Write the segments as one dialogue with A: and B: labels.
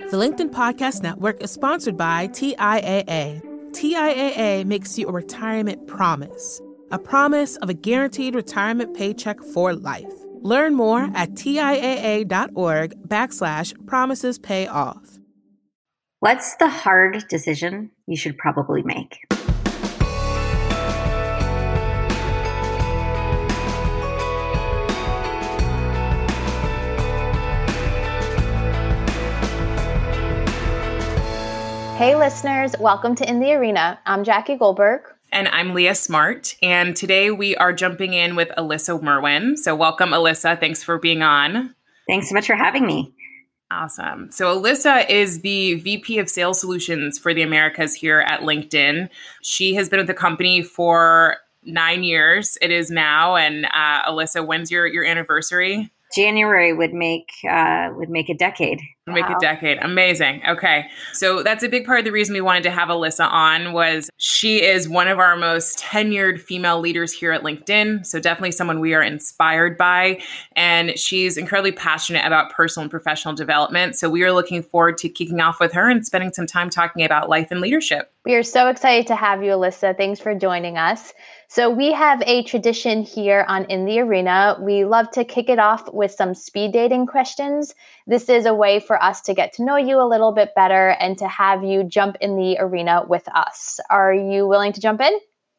A: The LinkedIn Podcast Network is sponsored by TIAA. TIAA makes you a retirement promise, a promise of a guaranteed retirement paycheck for life. Learn more at TIAA.org backslash promises pay off.
B: What's the hard decision you should probably make?
C: Hey, listeners, welcome to In the Arena. I'm Jackie Goldberg.
D: And I'm Leah Smart. And today we are jumping in with Alyssa Merwin. So, welcome, Alyssa. Thanks for being on.
B: Thanks so much for having me.
D: Awesome. So, Alyssa is the VP of Sales Solutions for the Americas here at LinkedIn. She has been with the company for nine years. It is now. And uh, Alyssa, when's your, your anniversary?
B: January would make uh, would make a decade.
D: Make a decade. Amazing. Okay. So that's a big part of the reason we wanted to have Alyssa on was she is one of our most tenured female leaders here at LinkedIn. So definitely someone we are inspired by. And she's incredibly passionate about personal and professional development. So we are looking forward to kicking off with her and spending some time talking about life and leadership.
C: We are so excited to have you, Alyssa. Thanks for joining us. So, we have a tradition here on In the Arena. We love to kick it off with some speed dating questions. This is a way for us to get to know you a little bit better and to have you jump in the arena with us. Are you willing to jump in?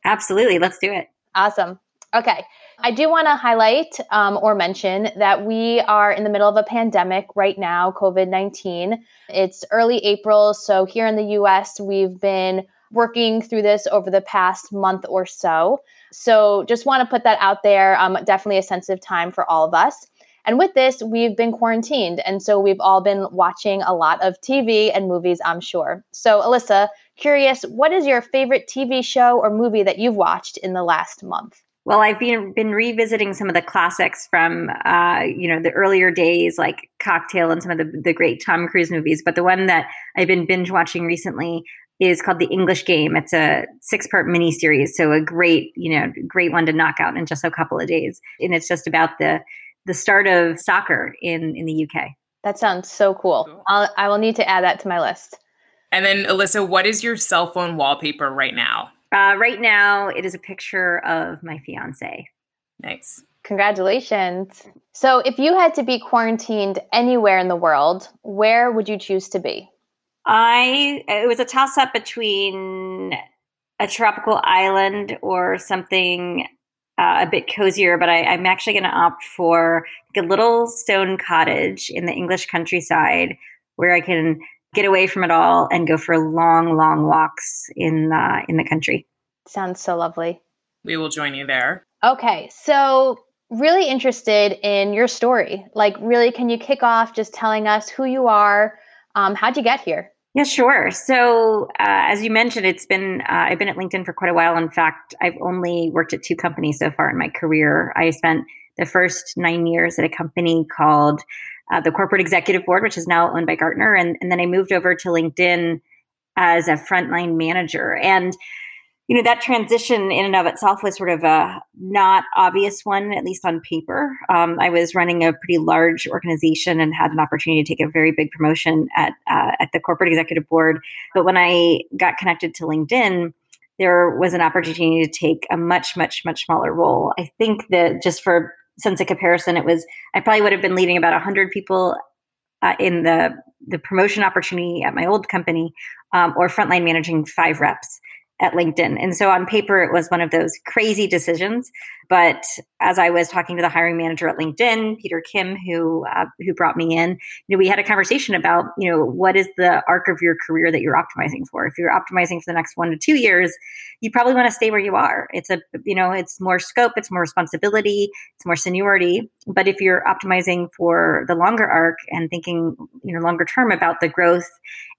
B: Absolutely. Let's do it.
C: Awesome. Okay. I do want to highlight um, or mention that we are in the middle of a pandemic right now, COVID 19. It's early April. So, here in the US, we've been working through this over the past month or so. So just want to put that out there. Um, definitely a sensitive time for all of us. And with this, we've been quarantined. And so we've all been watching a lot of TV and movies, I'm sure. So, Alyssa, curious, what is your favorite TV show or movie that you've watched in the last month?
B: Well, I've been been revisiting some of the classics from uh, you know the earlier days, like Cocktail and some of the the great Tom Cruise movies. But the one that I've been binge watching recently is called The English Game. It's a six part mini series, so a great, you know, great one to knock out in just a couple of days. And it's just about the the start of soccer in in the UK.
C: That sounds so cool. cool. I'll, I will need to add that to my list.
D: And then, Alyssa, what is your cell phone wallpaper right now?
B: Uh, right now, it is a picture of my fiance.
D: Nice.
C: Congratulations. So, if you had to be quarantined anywhere in the world, where would you choose to be?
B: I it was a toss up between a tropical island or something uh, a bit cozier, but I, am actually going to opt for a little stone cottage in the English countryside where I can get away from it all and go for long, long walks in uh, in the country.
C: Sounds so lovely.
D: We will join you there.
C: Okay, so really interested in your story. Like, really, can you kick off just telling us who you are? Um, how'd you get here?
B: Yeah, sure. So, uh, as you mentioned, it's been uh, I've been at LinkedIn for quite a while. In fact, I've only worked at two companies so far in my career. I spent the first nine years at a company called uh, the Corporate Executive Board, which is now owned by Gartner, and, and then I moved over to LinkedIn as a frontline manager. And you know that transition in and of itself was sort of a not obvious one at least on paper. Um, i was running a pretty large organization and had an opportunity to take a very big promotion at uh, at the corporate executive board. But when i got connected to linkedin there was an opportunity to take a much much much smaller role. I think that just for sense of comparison it was i probably would have been leading about 100 people uh, in the the promotion opportunity at my old company um, or frontline managing five reps at LinkedIn. And so on paper, it was one of those crazy decisions. But as I was talking to the hiring manager at LinkedIn, Peter Kim, who uh, who brought me in, you know, we had a conversation about, you know, what is the arc of your career that you're optimizing for? If you're optimizing for the next one to two years, you probably want to stay where you are. It's a, you know, it's more scope, it's more responsibility, it's more seniority. But if you're optimizing for the longer arc and thinking, you know, longer term about the growth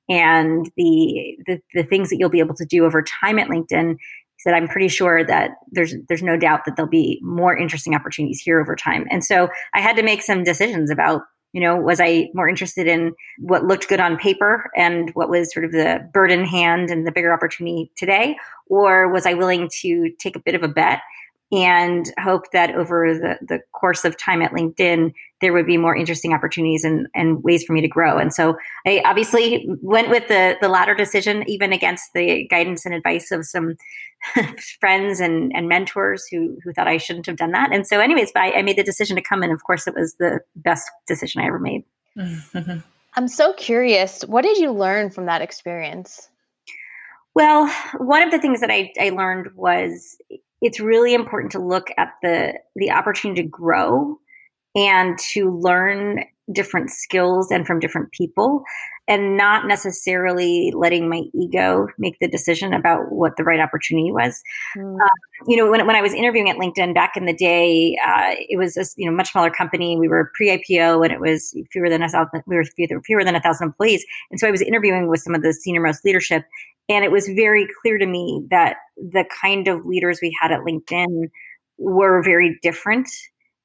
B: and the, the, the things that you'll be able to do over time at LinkedIn. He said, "I'm pretty sure that there's there's no doubt that there'll be more interesting opportunities here over time." And so I had to make some decisions about you know was i more interested in what looked good on paper and what was sort of the bird in hand and the bigger opportunity today or was i willing to take a bit of a bet and hope that over the, the course of time at LinkedIn, there would be more interesting opportunities and, and ways for me to grow. And so I obviously went with the, the latter decision, even against the guidance and advice of some friends and, and mentors who, who thought I shouldn't have done that. And so, anyways, I, I made the decision to come. And of course, it was the best decision I ever made. Mm-hmm.
C: I'm so curious. What did you learn from that experience?
B: Well, one of the things that I, I learned was it's really important to look at the the opportunity to grow and to learn different skills and from different people and not necessarily letting my ego make the decision about what the right opportunity was. Mm. Uh, you know, when, when I was interviewing at LinkedIn back in the day, uh, it was a you know much smaller company. We were pre-IPO and it was fewer than a thousand. We were fewer, fewer than a thousand employees, and so I was interviewing with some of the senior most leadership, and it was very clear to me that the kind of leaders we had at LinkedIn were very different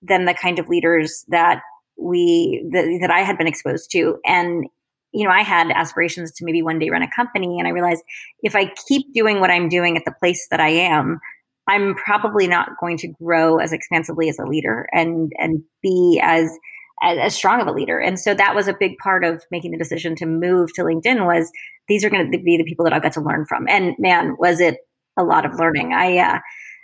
B: than the kind of leaders that we that, that I had been exposed to. And you know, I had aspirations to maybe one day run a company, and I realized if I keep doing what I'm doing at the place that I am, I'm probably not going to grow as expansively as a leader and and be as as, as strong of a leader. And so that was a big part of making the decision to move to LinkedIn was these are going to be the people that I've got to learn from. And man, was it a lot of learning. I uh,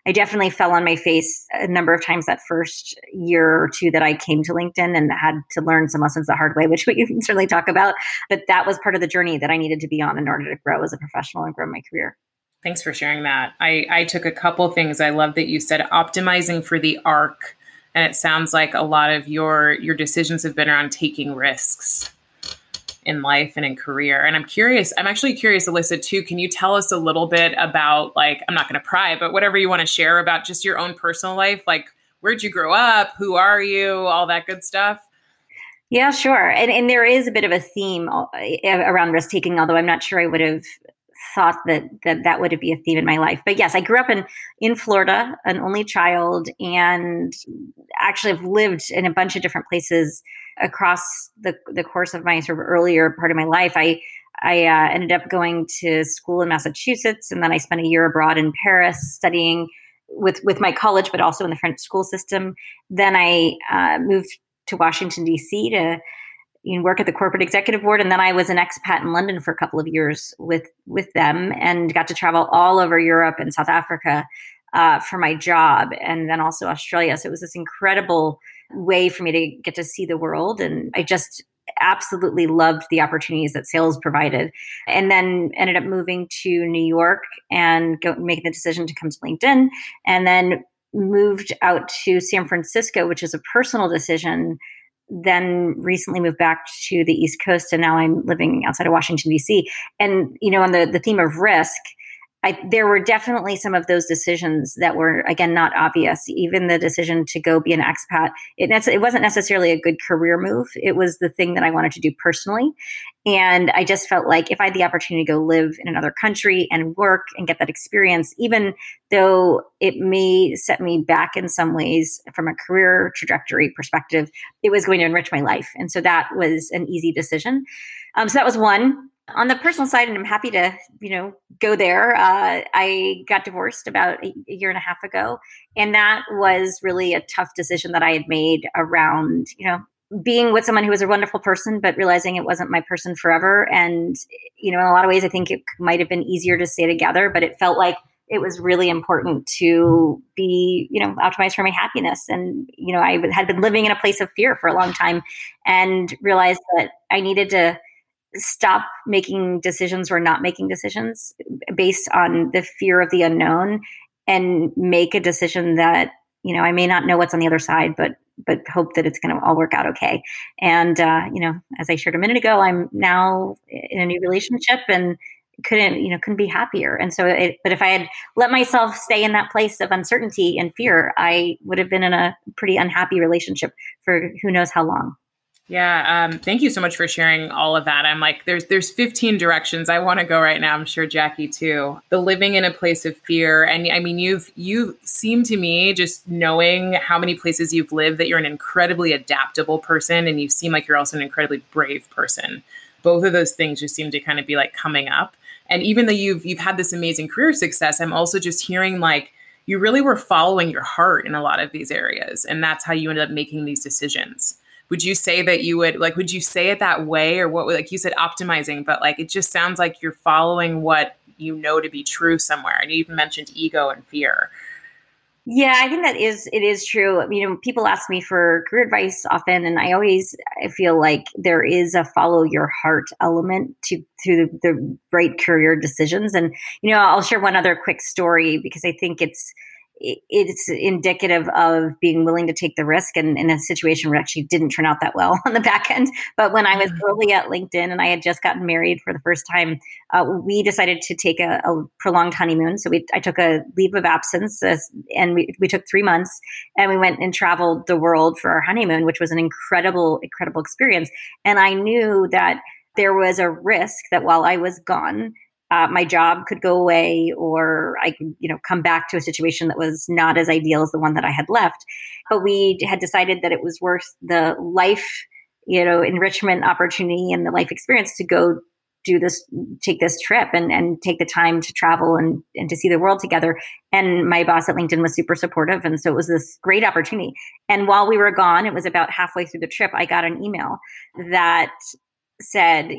B: I definitely fell on my face a number of times that first year or two that I came to LinkedIn and had to learn some lessons the hard way, which we can certainly talk about. But that was part of the journey that I needed to be on in order to grow as a professional and grow my career.
D: Thanks for sharing that. I, I took a couple things. I love that you said optimizing for the arc and it sounds like a lot of your your decisions have been around taking risks in life and in career. And i'm curious i'm actually curious alyssa too can you tell us a little bit about like i'm not going to pry but whatever you want to share about just your own personal life like where'd you grow up? Who are you? All that good stuff?
B: Yeah, sure. And, and there is a bit of a theme uh, around risk taking, although I'm not sure I would have thought that that that would be a theme in my life. But yes, I grew up in in Florida, an only child, and actually have lived in a bunch of different places across the the course of my sort of earlier part of my life. I I uh, ended up going to school in Massachusetts, and then I spent a year abroad in Paris studying with with my college, but also in the French school system. Then I uh, moved to Washington D.C. to you know, work at the corporate executive board, and then I was an expat in London for a couple of years with with them, and got to travel all over Europe and South Africa uh, for my job, and then also Australia. So it was this incredible way for me to get to see the world, and I just absolutely loved the opportunities that sales provided and then ended up moving to new york and go, making the decision to come to linkedin and then moved out to san francisco which is a personal decision then recently moved back to the East Coast, and now I'm living outside of Washington D.C. And you know, on the the theme of risk, I, there were definitely some of those decisions that were again not obvious. Even the decision to go be an expat, it, it wasn't necessarily a good career move. It was the thing that I wanted to do personally, and I just felt like if I had the opportunity to go live in another country and work and get that experience, even though it may set me back in some ways from a career trajectory perspective, it was going to enrich my life, and so that was an easy decision. Um, so that was one on the personal side, and I'm happy to, you know, go there. Uh, I got divorced about a, a year and a half ago, and that was really a tough decision that I had made around, you know, being with someone who was a wonderful person, but realizing it wasn't my person forever. And, you know, in a lot of ways, I think it might have been easier to stay together, but it felt like it was really important to be, you know, optimized for my happiness. And, you know, I had been living in a place of fear for a long time and realized that I needed to stop making decisions or not making decisions based on the fear of the unknown and make a decision that you know i may not know what's on the other side but but hope that it's going to all work out okay. And uh, you know as i shared a minute ago i'm now in a new relationship and couldn't you know couldn't be happier. And so it, but if i had let myself stay in that place of uncertainty and fear i would have been in a pretty unhappy relationship for who knows how long
D: yeah, um, thank you so much for sharing all of that. I'm like, there's there's 15 directions I want to go right now. I'm sure Jackie too. The living in a place of fear, and I mean, you've you seem to me just knowing how many places you've lived that you're an incredibly adaptable person, and you seem like you're also an incredibly brave person. Both of those things just seem to kind of be like coming up. And even though you've you've had this amazing career success, I'm also just hearing like you really were following your heart in a lot of these areas. And that's how you ended up making these decisions. Would you say that you would like, would you say it that way or what, like you said, optimizing, but like it just sounds like you're following what you know to be true somewhere. And you even mentioned ego and fear.
B: Yeah, I think that is it is true. You know, people ask me for career advice often, and I always I feel like there is a follow your heart element to to the, the right career decisions. And you know, I'll share one other quick story because I think it's it's indicative of being willing to take the risk and in a situation where actually didn't turn out that well on the back end. But when I was mm-hmm. early at LinkedIn and I had just gotten married for the first time, uh, we decided to take a, a, prolonged honeymoon. So we, I took a leave of absence uh, and we, we took three months and we went and traveled the world for our honeymoon, which was an incredible, incredible experience. And I knew that there was a risk that while I was gone, uh, my job could go away or I could, you know, come back to a situation that was not as ideal as the one that I had left. But we had decided that it was worth the life, you know, enrichment opportunity and the life experience to go do this, take this trip and, and take the time to travel and, and to see the world together. And my boss at LinkedIn was super supportive. And so it was this great opportunity. And while we were gone, it was about halfway through the trip, I got an email that said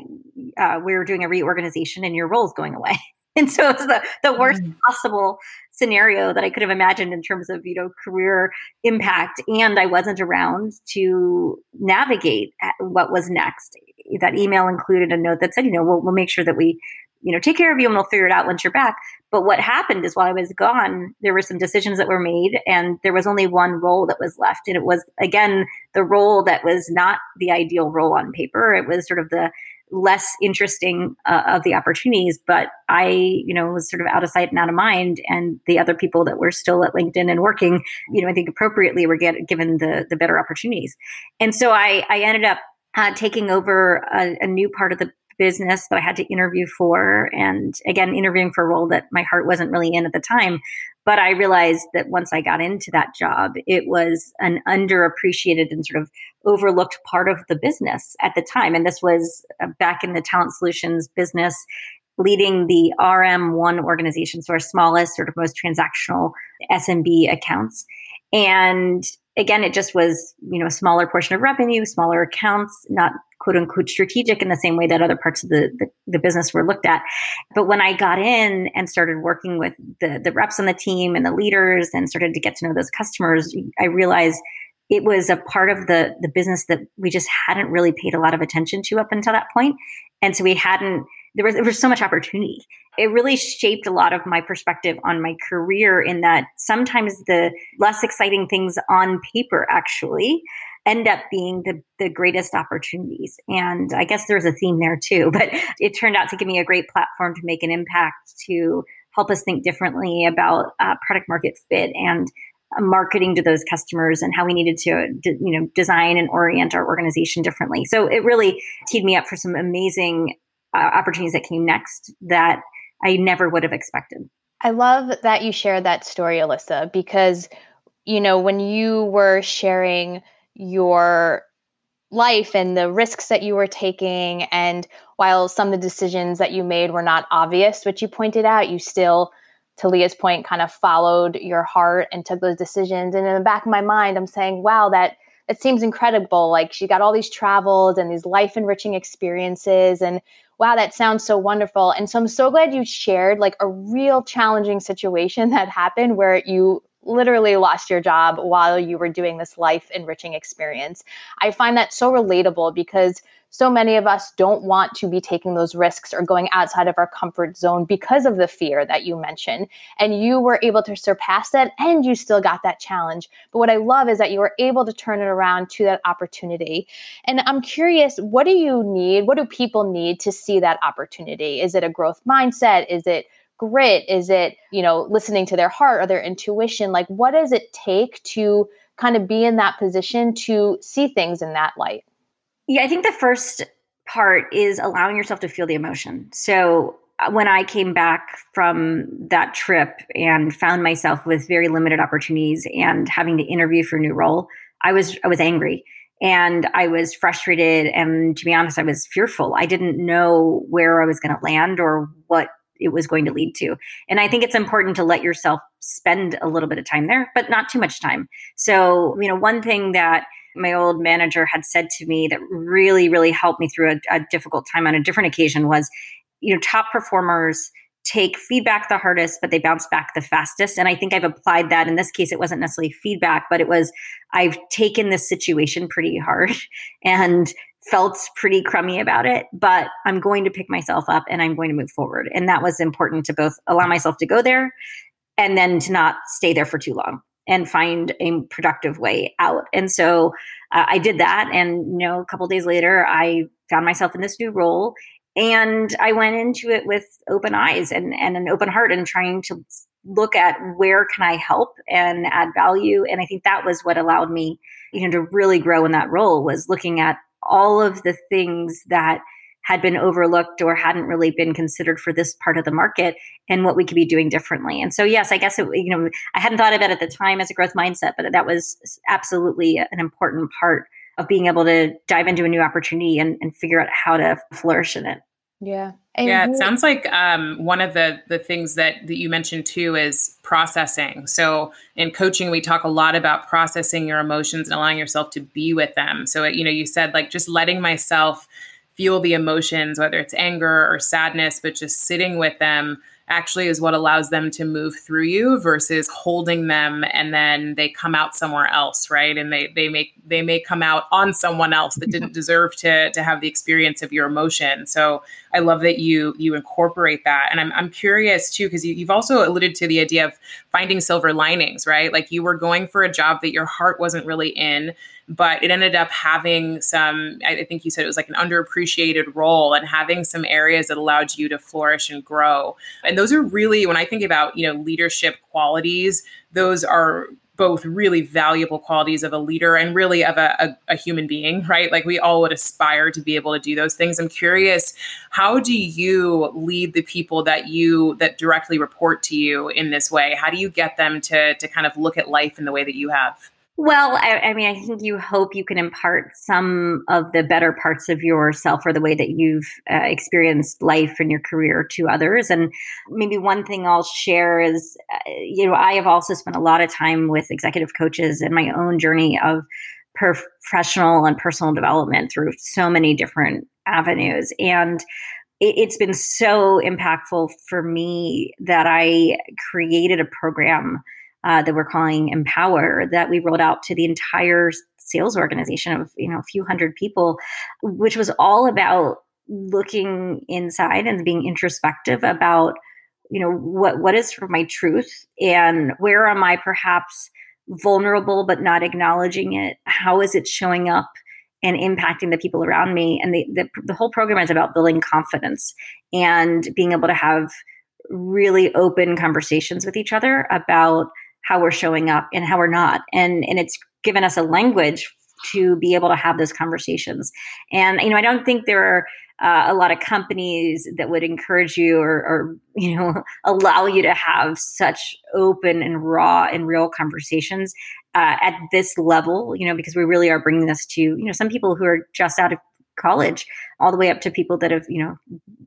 B: uh, we were doing a reorganization and your role's going away. And so it's the, the worst mm. possible scenario that I could have imagined in terms of, you know, career impact. And I wasn't around to navigate what was next. That email included a note that said, you know, we'll, we'll make sure that we you know, take care of you and we'll figure it out once you're back. But what happened is while I was gone, there were some decisions that were made and there was only one role that was left. And it was, again, the role that was not the ideal role on paper. It was sort of the less interesting uh, of the opportunities. But I, you know, was sort of out of sight and out of mind. And the other people that were still at LinkedIn and working, you know, I think appropriately were get, given the, the better opportunities. And so I, I ended up uh, taking over a, a, new part of the business that I had to interview for. And again, interviewing for a role that my heart wasn't really in at the time. But I realized that once I got into that job, it was an underappreciated and sort of overlooked part of the business at the time. And this was uh, back in the talent solutions business, leading the RM1 organization, so our smallest, sort of most transactional SMB accounts. And again, it just was, you know, a smaller portion of revenue, smaller accounts, not quote unquote strategic in the same way that other parts of the, the, the, business were looked at. But when I got in and started working with the, the reps on the team and the leaders and started to get to know those customers, I realized it was a part of the the business that we just hadn't really paid a lot of attention to up until that point. And so we hadn't there was there was so much opportunity. It really shaped a lot of my perspective on my career in that sometimes the less exciting things on paper actually end up being the, the greatest opportunities. And I guess there's a theme there too, but it turned out to give me a great platform to make an impact to help us think differently about uh, product market fit and uh, marketing to those customers and how we needed to you know design and orient our organization differently so it really teed me up for some amazing uh, opportunities that came next that i never would have expected
C: i love that you shared that story alyssa because you know when you were sharing your life and the risks that you were taking. And while some of the decisions that you made were not obvious, which you pointed out, you still, to Leah's point, kind of followed your heart and took those decisions. And in the back of my mind, I'm saying, wow, that it seems incredible. Like she got all these travels and these life enriching experiences. And wow, that sounds so wonderful. And so I'm so glad you shared like a real challenging situation that happened where you literally lost your job while you were doing this life enriching experience. I find that so relatable because so many of us don't want to be taking those risks or going outside of our comfort zone because of the fear that you mentioned. And you were able to surpass that and you still got that challenge. But what I love is that you were able to turn it around to that opportunity. And I'm curious, what do you need? What do people need to see that opportunity? Is it a growth mindset? Is it grit? Is it, you know, listening to their heart or their intuition? Like, what does it take to kind of be in that position to see things in that light?
B: Yeah, I think the first part is allowing yourself to feel the emotion. So, uh, when I came back from that trip and found myself with very limited opportunities and having to interview for a new role, I was I was angry and I was frustrated and to be honest I was fearful. I didn't know where I was going to land or what it was going to lead to. And I think it's important to let yourself spend a little bit of time there, but not too much time. So, you know, one thing that my old manager had said to me that really, really helped me through a, a difficult time on a different occasion was, you know, top performers take feedback the hardest, but they bounce back the fastest. And I think I've applied that. In this case, it wasn't necessarily feedback, but it was I've taken this situation pretty hard and felt pretty crummy about it, but I'm going to pick myself up and I'm going to move forward. And that was important to both allow myself to go there and then to not stay there for too long and find a productive way out. And so uh, I did that. And, you know, a couple days later, I found myself in this new role and I went into it with open eyes and, and an open heart and trying to look at where can I help and add value. And I think that was what allowed me, you know, to really grow in that role was looking at all of the things that had been overlooked or hadn't really been considered for this part of the market and what we could be doing differently. And so, yes, I guess it, you know I hadn't thought of it at the time as a growth mindset, but that was absolutely an important part of being able to dive into a new opportunity and, and figure out how to flourish in it.
C: Yeah.
D: And yeah, it sounds like um, one of the the things that that you mentioned too is processing. So in coaching, we talk a lot about processing your emotions and allowing yourself to be with them. So you know, you said like just letting myself feel the emotions, whether it's anger or sadness, but just sitting with them actually is what allows them to move through you versus holding them and then they come out somewhere else right and they they make they may come out on someone else that didn't deserve to to have the experience of your emotion so i love that you you incorporate that. And i'm, I'm curious too because you, you've also alluded to the idea of finding silver linings right? Like you were going for a job that your heart wasn't really in but it ended up having some i think you said it was like an underappreciated role and having some areas that allowed you to flourish and grow. And those are really when i think about you know leadership qualities those are both really valuable qualities of a leader and really of a, a, a, human being, right? Like we all would aspire to be able to do those things. I'm curious, how do you lead the people that you that directly report to you in this way? How do you get them to to kind of look at life in the way that you have?
B: Well, I, I, mean, I think you hope you can impart some of the better parts of yourself or the way that you've uh, experienced life and your career to others. And maybe one thing I'll share is, uh, you know, I have also spent a lot of time with executive coaches in my own journey of professional and personal development through so many different avenues. And it, it's been so impactful for me that I created a program uh, that we're calling Empower that we rolled out to the entire sales organization of you know a few hundred people, which was all about looking inside and being introspective about you know what what is for my truth and where am I perhaps vulnerable but not acknowledging it? How is it showing up and impacting the people around me? And the, the, the whole program is about building confidence and being able to have really open conversations with each other about how we're showing up and how we're not. And and it's given us a language to be able to have those conversations. And you know, I don't think there are uh, a lot of companies that would encourage you or, or, you know allow you to have such open and raw and real conversations uh, at this level. You know, because we really are bringing this to you know some people who are just out of college all the way up to people that have you know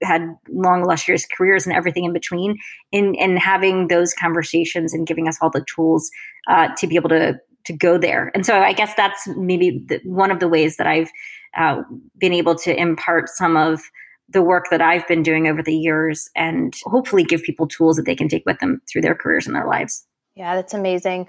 B: had long illustrious careers and everything in between in in having those conversations and giving us all the tools uh, to be able to to go there. And so i guess that's maybe the, one of the ways that i've uh, been able to impart some of the work that i've been doing over the years and hopefully give people tools that they can take with them through their careers and their lives.
C: Yeah that's amazing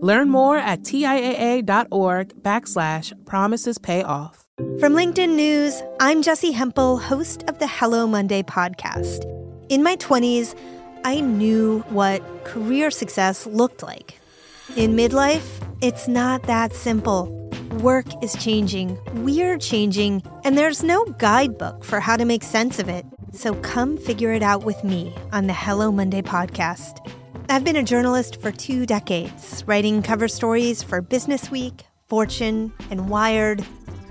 A: Learn more at TIAA.org backslash promises pay off.
E: From LinkedIn News, I'm Jessi Hempel, host of the Hello Monday podcast. In my 20s, I knew what career success looked like. In midlife, it's not that simple. Work is changing, we're changing, and there's no guidebook for how to make sense of it. So come figure it out with me on the Hello Monday podcast. I've been a journalist for two decades, writing cover stories for Business Week, Fortune, and Wired.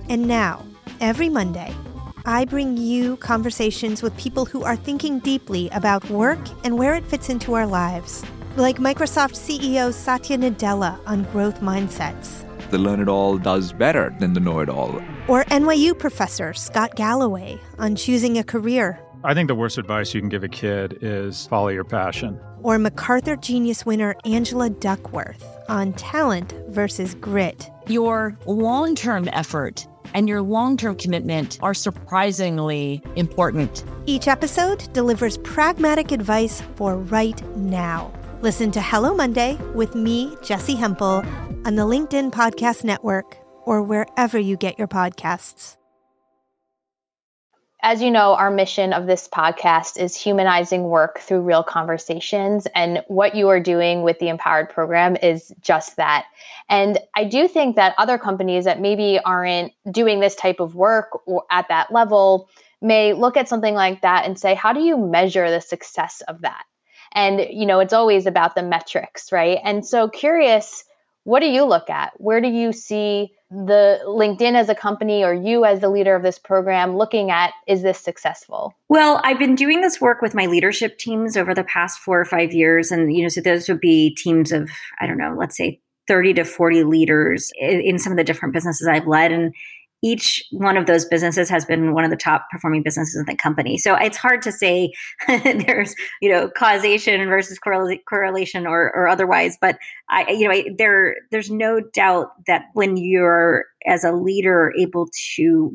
E: And now, every Monday, I bring you conversations with people who are thinking deeply about work and where it fits into our lives, like Microsoft CEO Satya Nadella on growth mindsets.
F: The learn it all does better than the know it all.
E: Or NYU professor Scott Galloway on choosing a career.
G: I think the worst advice you can give a kid is follow your passion.
E: Or MacArthur Genius winner Angela Duckworth on talent versus grit.
H: Your long term effort and your long term commitment are surprisingly important.
E: Each episode delivers pragmatic advice for right now. Listen to Hello Monday with me, Jessi Hempel, on the LinkedIn Podcast Network or wherever you get your podcasts.
C: As you know, our mission of this podcast is humanizing work through real conversations. And what you are doing with the Empowered program is just that. And I do think that other companies that maybe aren't doing this type of work or at that level may look at something like that and say, how do you measure the success of that? And, you know, it's always about the metrics, right? And so curious, what do you look at? Where do you see the LinkedIn as a company or you as the leader of this program looking at is this successful?
B: Well, I've been doing this work with my leadership teams over the past four or five years. And, you know, so those would be teams of, I don't know, let's say 30 to 40 leaders in some of the different businesses I've led. And each one of those businesses has been one of the top performing businesses in the company. So it's hard to say there's you know causation versus correlation or, or otherwise. But I you know I, there there's no doubt that when you're as a leader able to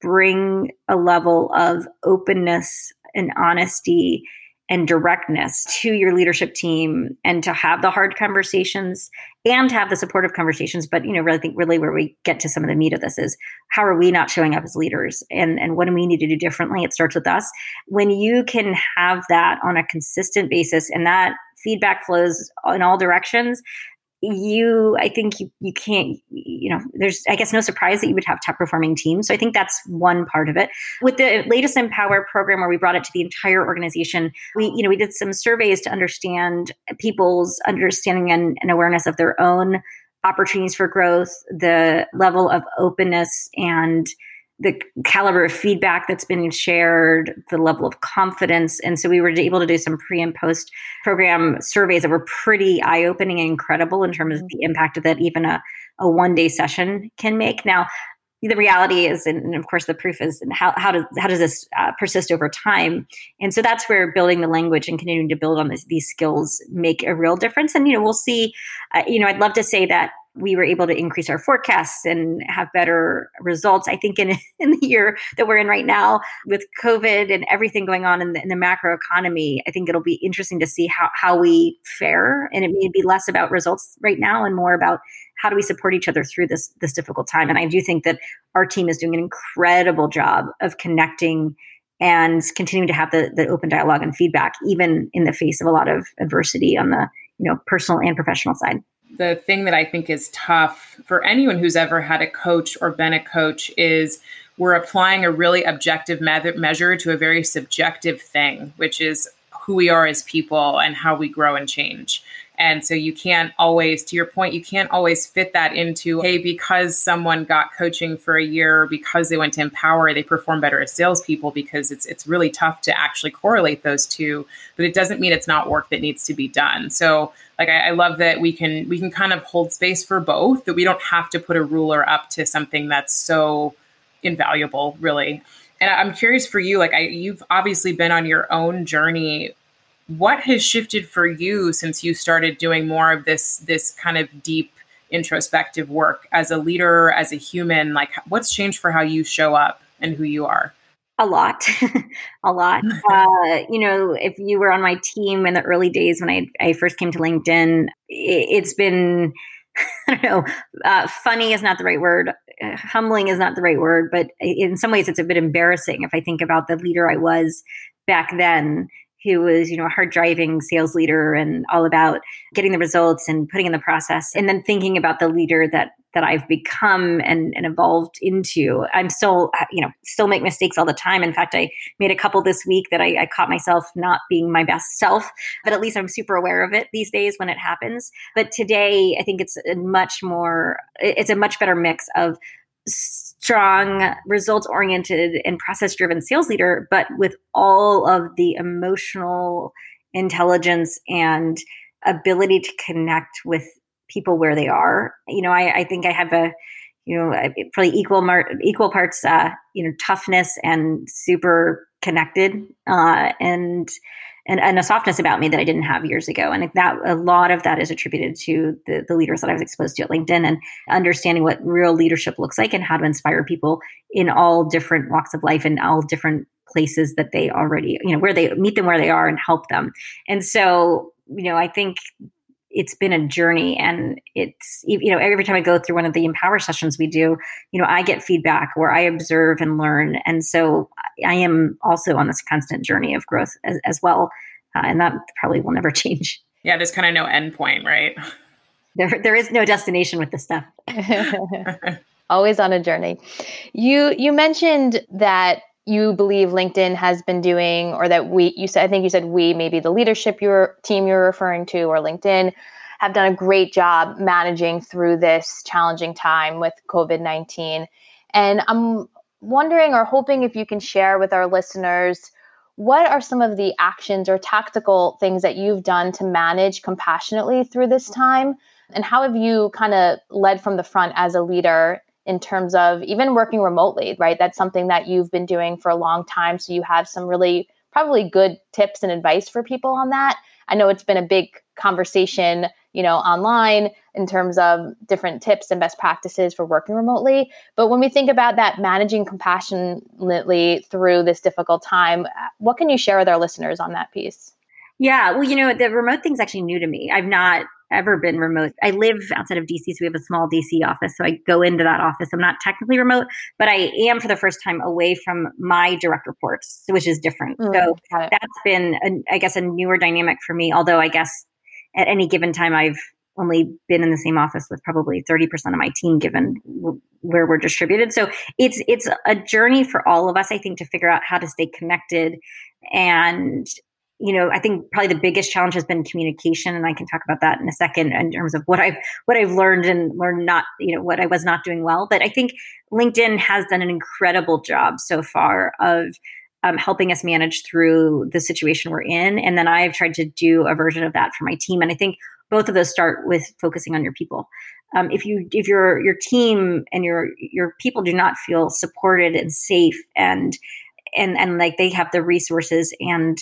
B: bring a level of openness and honesty and directness to your leadership team and to have the hard conversations and have the supportive conversations. But you know really think really where we get to some of the meat of this is how are we not showing up as leaders? And and what do we need to do differently? It starts with us. When you can have that on a consistent basis and that feedback flows in all directions you i think you, you can't you know there's i guess no surprise that you would have top performing teams. So i think that's one part of it. With the latest empower program where we brought it to the entire organization we you know we did some surveys to understand people's understanding and, and awareness of their own opportunities for growth the level of openness and the caliber of feedback that's been shared, the level of confidence. And so we were able to do some pre and post program surveys that were pretty eye opening and incredible in terms of the impact that even a, a one day session can make. Now, the reality is, and of course, the proof is how, how does how does this uh, persist over time? And so that's where building the language and continuing to build on this, these skills make a real difference. And you know, we'll see. Uh, you know, I'd love to say that we were able to increase our forecasts and have better results. I think in, in the year that we're in right now with COVID and everything going on in the, in the macro economy, I think it'll be interesting to see how, how we fare. And it may be less about results right now and more about how do we support each other through this, this difficult time. And I do think that our team is doing an incredible job of connecting and continuing to have the, the open dialogue and feedback, even in the face of a lot of adversity on the you know personal and professional side
D: the thing that I think is tough for anyone who's ever had a coach or been a coach is we're applying a really objective me- measure to a very subjective thing, which is who we are as people and how we grow and change. And so you can't always, to your point, you can't always fit that into, hey, because someone got coaching for a year, because they went to Empower, they perform better as salespeople, because it's it's really tough to actually correlate those two. But it doesn't mean it's not work that needs to be done. So like I, I love that we can we can kind of hold space for both, that we don't have to put a ruler up to something that's so invaluable, really. And I'm curious for you, like I, you've obviously been on your own journey. What has shifted for you since you started doing more of this this kind of deep introspective work as a leader as a human? Like what's changed for how you show up and who you are?
B: A lot. A lot. Uh, you know if you were on my team in the early days when i, I first came to linkedin it, has been i don't know uh, funny is not the right word uh, humbling is not the right word but in some ways it's a bit embarrassing if i think about the leader i was back then who was, you know, a hard driving sales leader and all about getting the results and putting in the process. And then thinking about the leader that that I've become and, and evolved into. I'm still, uh, you know, still make mistakes all the time. In fact, I made a couple this week that I, I caught myself not being my best self, but at least I'm super aware of it these days when it happens. But today, I think it's a much more, it's a much better mix of strong, results oriented, and process driven sales leader, but with all of the emotional intelligence and ability to connect with people where they are. You know, I, I think I have a, you know, probably equal mar- equal parts, uh, you know, toughness and super connected, uh, and and, and a softness about me that I didn't have years ago. And that a lot of that is attributed to the, the leaders that I was exposed to at LinkedIn and understanding what real leadership looks like and how to inspire people in all different walks of life and all different places that they already, you know, where they meet them where they are and help them. And so, you know, I think it's been a journey. And it's you know every time i go through one of the empower sessions we do you know i get feedback where i observe and learn. And so i am also on this constant journey of growth as, as well. Uh, and that probably will never change.
D: Yeah there's kind of no end point right?
B: There, there is no destination with this stuff.
C: Always on a journey. You you mentioned that you believe LinkedIn has been doing, or that we, you said, I think you said we, maybe the leadership your team you're referring to, or LinkedIn, have done a great job managing through this challenging time with COVID 19. And I'm wondering or hoping if you can share with our listeners what are some of the actions or tactical things that you've done to manage compassionately through this time? And how have you kind of led from the front as a leader in terms of even working remotely, right? That's something that you've been doing for a long time. So you have some really probably good tips and advice for people on that. I know it's been a big conversation, you know, online in terms of different tips and best practices for working remotely. But when we think about that managing compassionately through this difficult time, uh, what can you share with our listeners on that piece?
B: Yeah, well, you know, the remote thing's actually new to me. I've not ever been remote. I live outside of DC, so we have a small DC office. So I go into that office. I'm not technically remote, but I am for the first time away from my direct reports, which is different. Mm, so that's been, a, I guess, a newer dynamic for me. Although I guess at any given time, I've only been in the same office with probably 30% of my team given where we're distributed so it's it's a journey for all of us i think to figure out how to stay connected and you know, I think probably the biggest challenge has been communication, and I can talk about that in a second in terms of what I've what I've learned and learned not, you know, what I was not doing well. But I think LinkedIn has done an incredible job so far of um, helping us manage through the situation we're in, and then I've tried to do a version of that for my team. And I think both of those start with focusing on your people. Um, if you if your your team and your your people do not feel supported and safe and and and like they have the resources and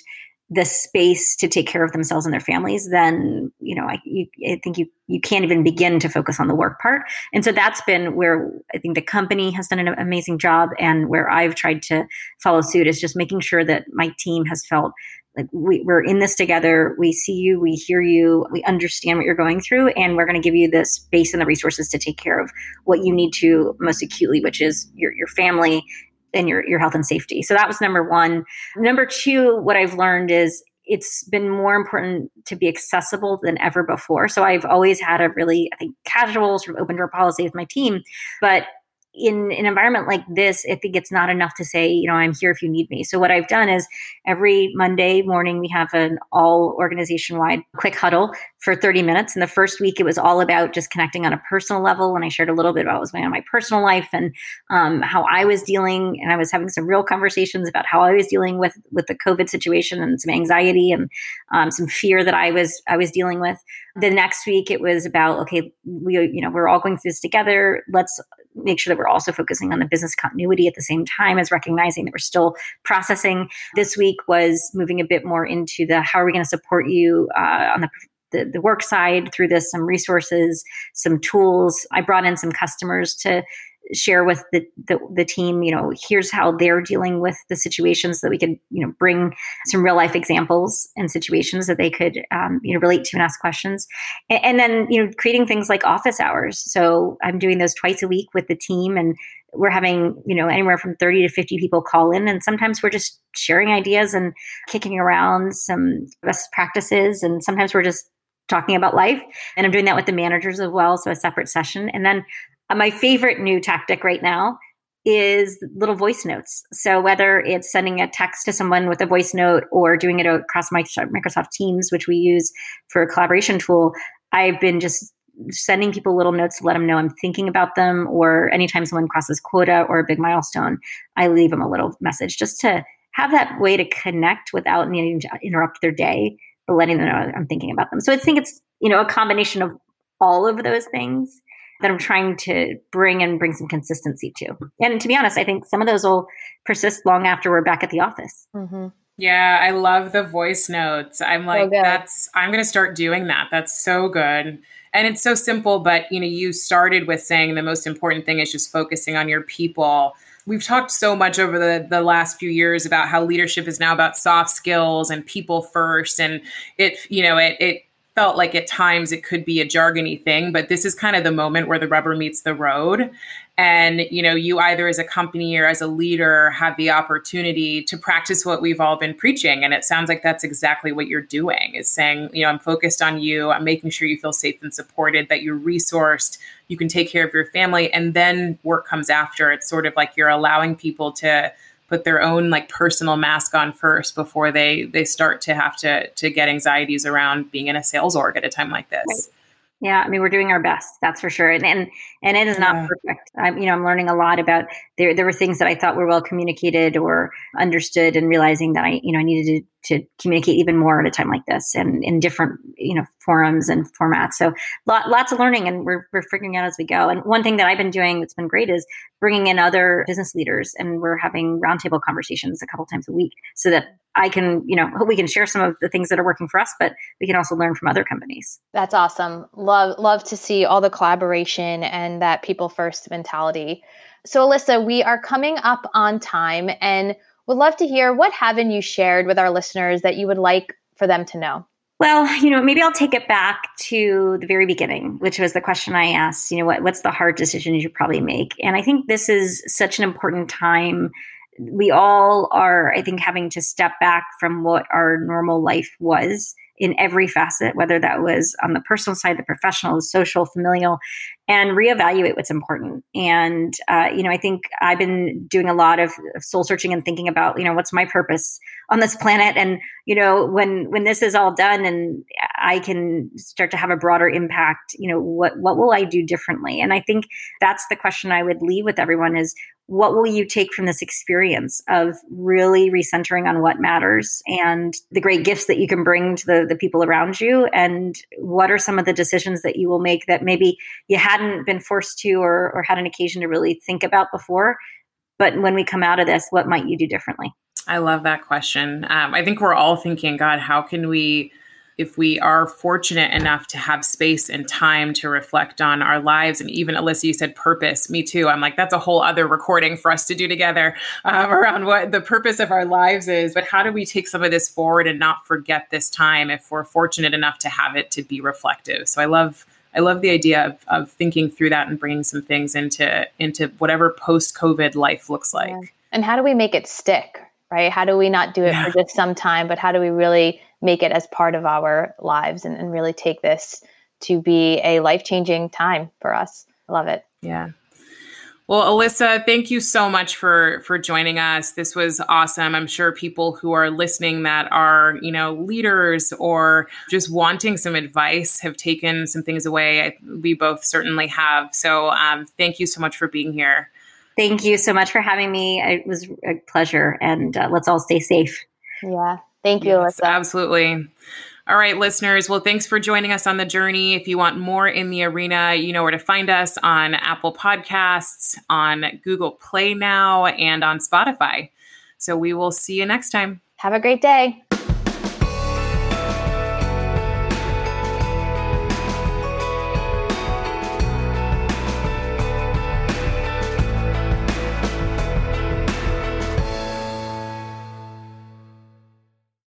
B: the space to take care of themselves and their families, then you know I, you, I think you you can't even begin to focus on the work part. And so that's been where I think the company has done an amazing job, and where I've tried to follow suit is just making sure that my team has felt like we, we're in this together. We see you, we hear you, we understand what you're going through, and we're going to give you the space and the resources to take care of what you need to most acutely, which is your your family and your your health and safety. So that was number 1. Number 2, what I've learned is it's been more important to be accessible than ever before. So I've always had a really I think casual sort of open door policy with my team, but in an environment like this, I think it's not enough to say, you know, I'm here if you need me. So what I've done is every Monday morning we have an all organization wide quick huddle for 30 minutes. And the first week it was all about just connecting on a personal level. And I shared a little bit about what was going on in my personal life and um, how I was dealing. And I was having some real conversations about how I was dealing with with the COVID situation and some anxiety and um, some fear that I was I was dealing with. The next week it was about okay, we you know we're all going through this together. Let's make sure that we're also focusing on the business continuity at the same time as recognizing that we're still processing. This week was moving a bit more into the how are we going to support you uh, on the the, the work side through this some resources some tools i brought in some customers to share with the, the, the team you know here's how they're dealing with the situations that we could you know bring some real life examples and situations that they could um, you know relate to and ask questions. And, and then you know creating things like office hours. So i'm doing those twice a week with the team and we're having you know anywhere from 30 to 50 people call in. And sometimes we're just sharing ideas and kicking around some best practices. And sometimes we're just talking about life. And i'm doing that with the managers as well so a separate session. And then Uh, my favorite new tactic right now is little voice notes. So whether it's sending a text to someone with a voice note or doing it across Microsoft Teams, which we use for a collaboration tool, I've been just sending people little notes to let them know I'm thinking about them. Or anytime someone crosses quota or a big milestone, I leave them a little message just to have that way to connect without needing to interrupt their day, but letting them know I'm thinking about them. So I think it's you know a combination of all of those things that I'm trying to bring and bring some consistency to. And to be honest, I think some of those will persist long after we're back at the office.
D: Mm-hmm. Yeah, I love the voice notes. I'm like, so that's, I'm going to start doing that. That's so good. And it's so simple, but you know, you started with saying the most important thing is just focusing on your people. We've talked so much over the, the last few years about how leadership is now about soft skills and people first. And it, you know, it, it felt like at times it could be a jargony thing, but this is kind of the moment where the rubber meets the road. And, you know, you either as a company or as a leader have the opportunity to practice what we've all been preaching. And it sounds like that's exactly what you're doing is saying, you know, I'm focused on you. I'm making sure you feel safe and supported, that you're resourced, you can take care of your family, and then work comes after. It's sort of like you're allowing people to put their own like personal mask on first before they they start to have to to get anxieties around being in a sales org at a time like this. Right.
B: Yeah, I mean, we're doing our best, that's for sure. And and, and it is not yeah. perfect. I'm, you know, I'm learning a lot about there. There were things that I thought were well communicated or understood, and realizing that I, you know, I needed to, to communicate even more at a time like this, and in different, you know, forums and formats. So lot, lots of learning, and we're we're figuring out as we go. And one thing that I've been doing that's been great is bringing in other business leaders, and we're having roundtable conversations a couple times a week, so that I can, you know, we can share some of the things that are working for us, but we can also learn from other companies.
C: That's awesome. Love love to see all the collaboration and that people first mentality. So Alyssa, we are coming up on time and would love to hear what haven't you shared with our listeners that you would like for them to know?
B: Well, you know, maybe I'll take it back to the very beginning, which was the question I asked, you know, what, what's the hard decision you probably make? And I think this is such an important time we all are, I think, having to step back from what our normal life was in every facet, whether that was on the personal side, the professional, the social, familial, and reevaluate what's important. And, uh, you know, I think I've been doing a lot of soul searching and thinking about, you know, what's my purpose on this planet? And, you know, when, when this is all done and I can start to have a broader impact, you know, what, what will I do differently? And I think that's the question I would leave with everyone is what will you take from this experience of really recentering on what matters and the great gifts that you can bring to the, the people around you and what are some of the decisions that you will make that maybe you hadn't been forced to or, or had an occasion to really think about before. But when we come out of this what might you do differently?
D: I love that question. Um, i think we're all thinking god how can we if we are fortunate enough to have space and time to reflect on our lives and even alyssa you said purpose me too. I'm like that's a whole other recording for us to do together um, around what the purpose of our lives is. But how do we take some of this forward and not forget this time if we're fortunate enough to have it to be reflective? So i love I love the idea of, of thinking through that and bringing some things into into whatever post COVID life looks like. Yeah.
C: And how do we make it stick, right? How do we not do it yeah. for just some time, but how do we really make it as part of our lives and, and really take this to be a life changing time for us. I love it.
D: Yeah. Well, Alyssa, thank you so much for for joining us. This was awesome. I'm sure people who are listening that are, you know, leaders or just wanting some advice have taken some things away. I, we both certainly have. So, um, thank you so much for being here.
B: Thank you so much for having me. It was a pleasure, and uh, let's all stay safe.
C: Yeah. Thank you, yes, Alyssa.
D: Absolutely. All right, listeners. Well, thanks for joining us on the journey. If you want more in the arena, you know where to find us on Apple Podcasts, on Google Play Now, and on Spotify. So we will see you next time.
C: Have a great day.